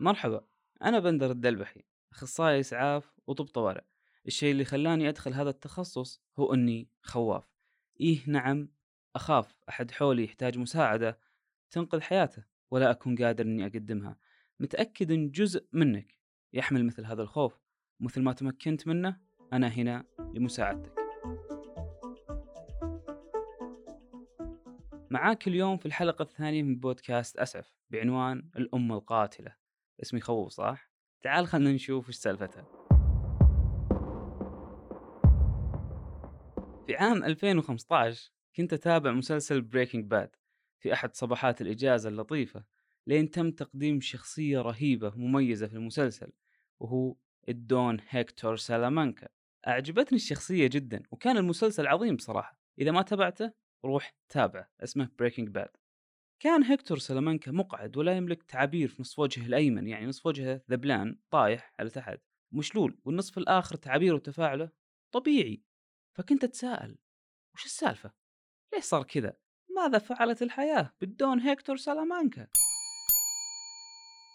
مرحبا أنا بندر الدلبحي أخصائي إسعاف وطب طوارئ. الشيء اللي خلاني أدخل هذا التخصص هو أني خواف. إيه نعم أخاف أحد حولي يحتاج مساعدة تنقذ حياته ولا أكون قادر أني أقدمها. متأكد أن جزء منك يحمل مثل هذا الخوف. مثل ما تمكنت منه أنا هنا لمساعدتك. معاك اليوم في الحلقة الثانية من بودكاست أسعف بعنوان الأم القاتلة. اسمي يخوف صح؟ تعال خلنا نشوف إيش سالفتها. في عام 2015 كنت أتابع مسلسل Breaking Bad في أحد صباحات الإجازة اللطيفة لين تم تقديم شخصية رهيبة مميزة في المسلسل وهو الدون هيكتور سالامانكا. أعجبتني الشخصية جدا وكان المسلسل عظيم بصراحة. إذا ما تابعته روح تابعه اسمه Breaking Bad كان هيكتور سلامانكا مقعد ولا يملك تعابير في نصف وجهه الأيمن يعني نصف وجهه ذبلان طايح على تحت مشلول والنصف الآخر تعابيره وتفاعله طبيعي فكنت أتساءل وش السالفة؟ ليش صار كذا؟ ماذا فعلت الحياة بالدون هيكتور سلامانكا؟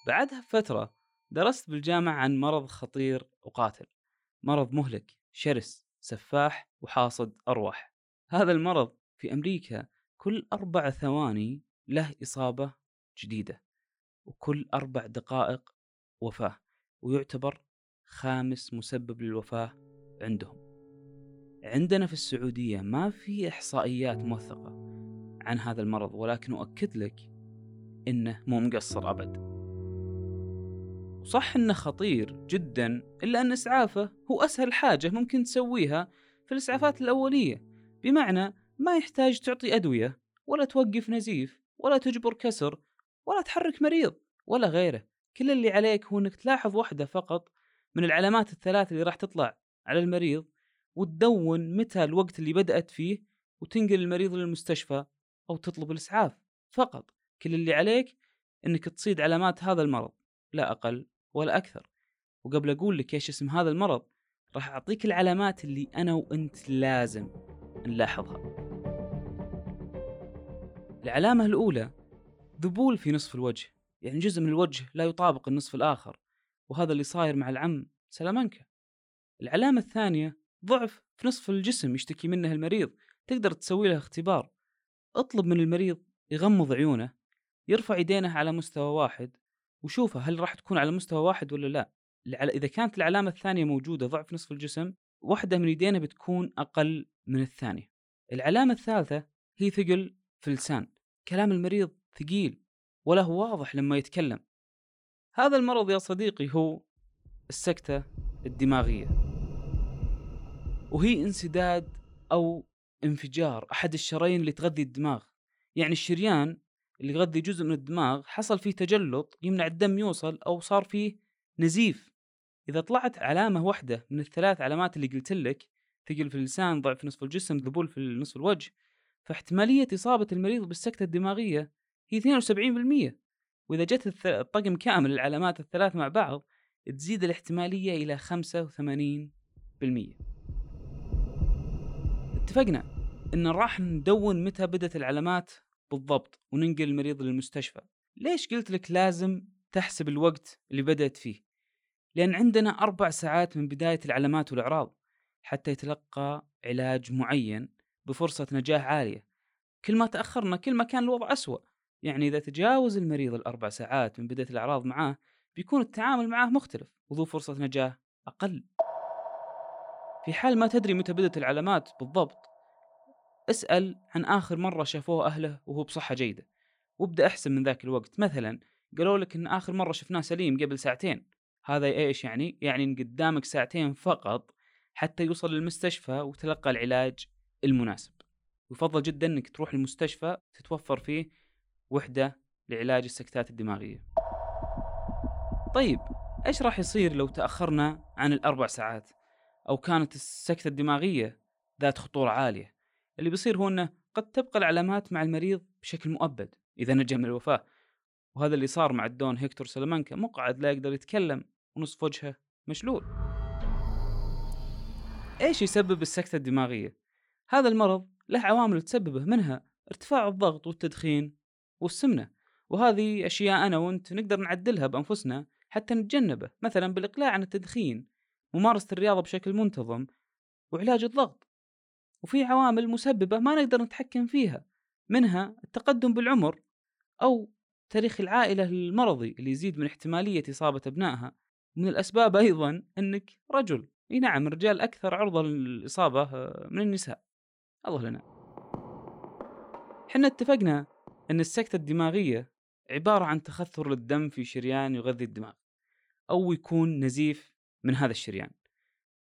بعدها بفترة درست بالجامعة عن مرض خطير وقاتل مرض مهلك شرس سفاح وحاصد أرواح هذا المرض في أمريكا كل أربع ثواني له إصابة جديدة وكل أربع دقائق وفاة ويعتبر خامس مسبب للوفاة عندهم. عندنا في السعودية ما في إحصائيات موثقة عن هذا المرض ولكن أؤكد لك إنه مو مقصر أبد. وصح إنه خطير جدا إلا أن إسعافه هو أسهل حاجة ممكن تسويها في الإسعافات الأولية. بمعنى ما يحتاج تعطي أدوية ولا توقف نزيف. ولا تجبر كسر ولا تحرك مريض ولا غيره. كل اللي عليك هو إنك تلاحظ واحدة فقط من العلامات الثلاث اللي راح تطلع على المريض وتدون متى الوقت اللي بدأت فيه وتنقل المريض للمستشفى أو تطلب الإسعاف. فقط. كل اللي عليك إنك تصيد علامات هذا المرض لا أقل ولا أكثر. وقبل أقول لك إيش اسم هذا المرض راح أعطيك العلامات اللي أنا وأنت لازم نلاحظها. العلامة الأولى ذبول في نصف الوجه يعني جزء من الوجه لا يطابق النصف الآخر وهذا اللي صاير مع العم سلامانكا. العلامة الثانية ضعف في نصف الجسم يشتكي منه المريض تقدر تسوي له اختبار. اطلب من المريض يغمض عيونه يرفع يدينه على مستوى واحد وشوفه هل راح تكون على مستوى واحد ولا لا. إذا كانت العلامة الثانية موجودة ضعف نصف الجسم واحدة من يدينه بتكون أقل من الثانية. العلامة الثالثة هي ثقل في اللسان. كلام المريض ثقيل ولا هو واضح لما يتكلم. هذا المرض يا صديقي هو السكتة الدماغية. وهي انسداد أو انفجار أحد الشرايين اللي تغذي الدماغ. يعني الشريان اللي يغذي جزء من الدماغ حصل فيه تجلط يمنع الدم يوصل أو صار فيه نزيف. إذا طلعت علامة واحدة من الثلاث علامات اللي قلت لك ثقل في اللسان ضعف في نصف الجسم ذبول في نصف الوجه فاحتمالية إصابة المريض بالسكتة الدماغية هي 72% وإذا جت الطقم كامل العلامات الثلاث مع بعض تزيد الاحتمالية إلى 85% اتفقنا إن راح ندون متى بدت العلامات بالضبط وننقل المريض للمستشفى. ليش قلت لك لازم تحسب الوقت اللي بدأت فيه؟ لأن عندنا أربع ساعات من بداية العلامات والأعراض حتى يتلقى علاج معين بفرصة نجاح عالية. كل ما تأخرنا كل ما كان الوضع أسوأ. يعني إذا تجاوز المريض الأربع ساعات من بداية الأعراض معاه بيكون التعامل معاه مختلف وذو فرصة نجاح أقل. في حال ما تدري متى بدأت العلامات بالضبط اسأل عن آخر مرة شافوه أهله وهو بصحة جيدة. وابدأ احسب من ذاك الوقت. مثلا قالوا لك إن آخر مرة شفناه سليم قبل ساعتين. هذا إيش يعني؟ يعني إن قدامك ساعتين فقط حتى يوصل للمستشفى وتلقى العلاج المناسب. يفضل جدا إنك تروح المستشفى تتوفر فيه وحدة لعلاج السكتات الدماغية. طيب إيش راح يصير لو تأخرنا عن الأربع ساعات؟ أو كانت السكتة الدماغية ذات خطورة عالية. اللي بيصير هو إنه قد تبقى العلامات مع المريض بشكل مؤبد إذا نجا من الوفاة. وهذا اللي صار مع الدون هيكتور سلامانكا مقعد لا يقدر يتكلم ونصف وجهه مشلول. إيش يسبب السكتة الدماغية؟ هذا المرض له عوامل تسببه منها ارتفاع الضغط والتدخين والسمنة وهذه أشياء أنا وأنت نقدر نعدلها بأنفسنا حتى نتجنبه مثلا بالإقلاع عن التدخين ممارسة الرياضة بشكل منتظم وعلاج الضغط وفي عوامل مسببة ما نقدر نتحكم فيها منها التقدم بالعمر أو تاريخ العائلة المرضي اللي يزيد من احتمالية إصابة أبنائها. من الأسباب أيضا أنك رجل. أي نعم الرجال أكثر عرضة للإصابة آه، من النساء. الله لنا. حنا اتفقنا أن السكتة الدماغية عبارة عن تخثر للدم في شريان يغذي الدماغ أو يكون نزيف من هذا الشريان.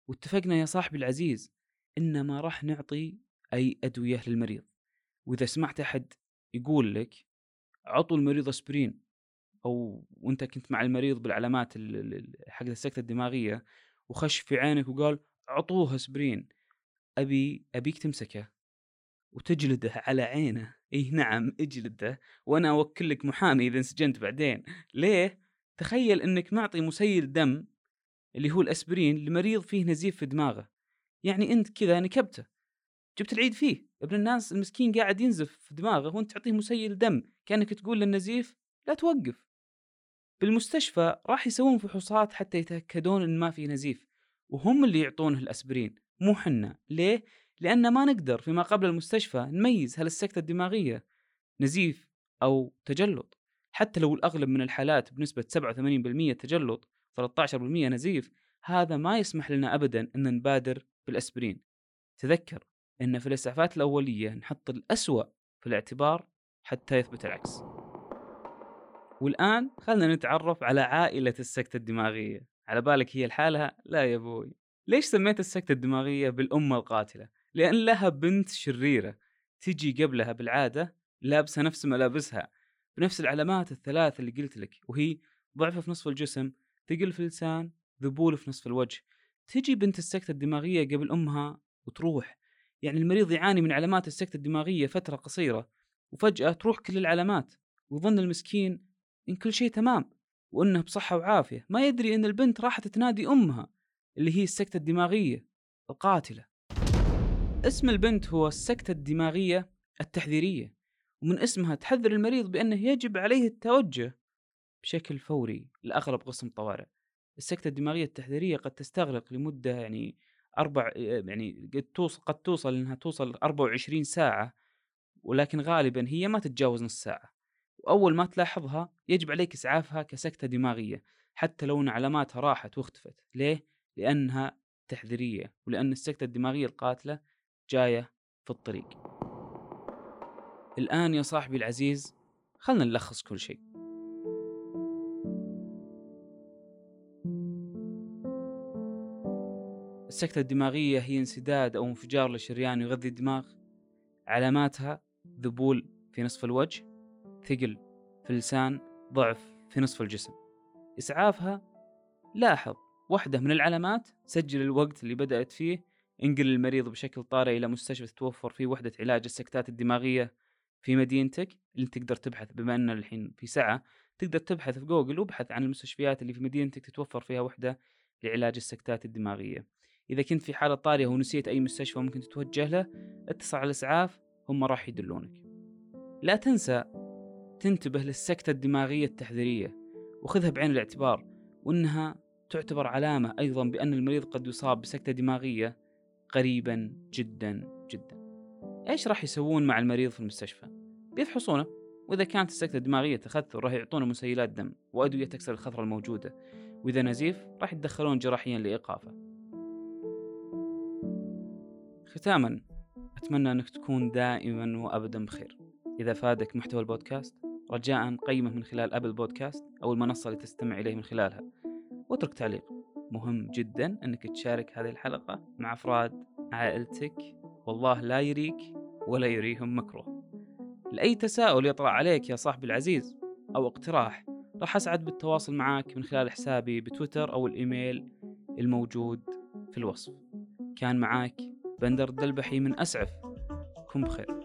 واتفقنا يا صاحبي العزيز إن ما راح نعطي أي أدوية للمريض. وإذا سمعت أحد يقول لك عطوا المريض أسبرين أو وأنت كنت مع المريض بالعلامات حق السكتة الدماغية وخش في عينك وقال عطوه أسبرين أبي أبيك تمسكه وتجلده على عينه. إي نعم اجلده وأنا أوكل لك محامي إذا انسجنت بعدين. ليه؟ تخيل إنك معطي مسيل دم اللي هو الأسبرين لمريض فيه نزيف في دماغه. يعني أنت كذا نكبته. جبت العيد فيه. ابن الناس المسكين قاعد ينزف في دماغه وأنت تعطيه مسيل دم كأنك تقول للنزيف لا توقف. بالمستشفى راح يسوون فحوصات حتى يتأكدون إن ما في نزيف وهم اللي يعطونه الأسبرين. مو حنا. ليه؟ لأن ما نقدر فيما قبل المستشفى نميز هل السكتة الدماغية نزيف أو تجلط. حتى لو الأغلب من الحالات بنسبة 87% تجلط 13% نزيف هذا ما يسمح لنا ابدا أن نبادر بالأسبرين. تذكر أن في الأسعافات الأولية نحط الأسوأ في الاعتبار حتى يثبت العكس. والآن خلنا نتعرف على عائلة السكتة الدماغية. على بالك هي لحالها؟ لا يا أبوي ليش سميت السكتة الدماغية بالامه القاتلة؟ لأن لها بنت شريرة تجي قبلها بالعادة لابسة نفس ملابسها بنفس العلامات الثلاث اللي قلت لك وهي ضعف في نصف الجسم ثقل في اللسان ذبول في نصف الوجه. تجي بنت السكتة الدماغية قبل أمها وتروح. يعني المريض يعاني من علامات السكتة الدماغية فترة قصيرة وفجأة تروح كل العلامات ويظن المسكين إن كل شيء تمام وإنه بصحة وعافية. ما يدري إن البنت راحت تنادي أمها. اللي هي السكتة الدماغية القاتلة. اسم البنت هو السكتة الدماغية التحذيرية ومن اسمها تحذر المريض بأنه يجب عليه التوجه بشكل فوري لأغلب قسم طوارئ. السكتة الدماغية التحذيرية قد تستغرق لمدة يعني أربع يعني قد توصل قد توصل إنها توصل 24 ساعة ولكن غالبا هي ما تتجاوز نص ساعة. وأول ما تلاحظها يجب عليك إسعافها كسكتة دماغية حتى لو إن علاماتها راحت واختفت. ليه؟ لأنها تحذيرية ولأن السكتة الدماغية القاتلة جاية في الطريق. الآن يا صاحبي العزيز خلنا نلخص كل شيء. السكتة الدماغية هي انسداد أو انفجار لشريان يغذي الدماغ. علاماتها ذبول في نصف الوجه ثقل في اللسان ضعف في نصف الجسم. إسعافها لاحظ واحدة من العلامات سجل الوقت اللي بدأت فيه انقل المريض بشكل طارئ إلى مستشفى تتوفر فيه وحدة علاج السكتات الدماغية في مدينتك اللي تقدر تبحث بما أن الحين في ساعة تقدر تبحث في جوجل وابحث عن المستشفيات اللي في مدينتك تتوفر فيها وحدة لعلاج السكتات الدماغية. إذا كنت في حالة طارئة ونسيت أي مستشفى ممكن تتوجه له اتصل على الإسعاف هم راح يدلونك. لا تنسى تنتبه للسكتة الدماغية التحذيرية وخذها بعين الاعتبار وأنها تعتبر علامة أيضا بأن المريض قد يصاب بسكتة دماغية قريبا جدا جدا. إيش راح يسوون مع المريض في المستشفى؟ بيفحصونه. وإذا كانت السكتة الدماغية تخثر راح يعطونه مسيلات دم وأدوية تكسر الخثرة الموجودة. وإذا نزيف راح يتدخلون جراحيا لإيقافه. ختاما أتمنى أنك تكون دائما وأبدا بخير. إذا فادك محتوى البودكاست رجاء قيمة من خلال أبل بودكاست أو المنصة اللي تستمع إليه من خلالها. واترك تعليق. مهم جدا أنك تشارك هذه الحلقة مع أفراد عائلتك والله لا يريك ولا يريهم مكروه لأي تساؤل يطرأ عليك يا صاحبي العزيز أو اقتراح راح أسعد بالتواصل معك من خلال حسابي بتويتر أو الإيميل الموجود في الوصف. كان معاك بندر الدلبحي من أسعف. كن بخير.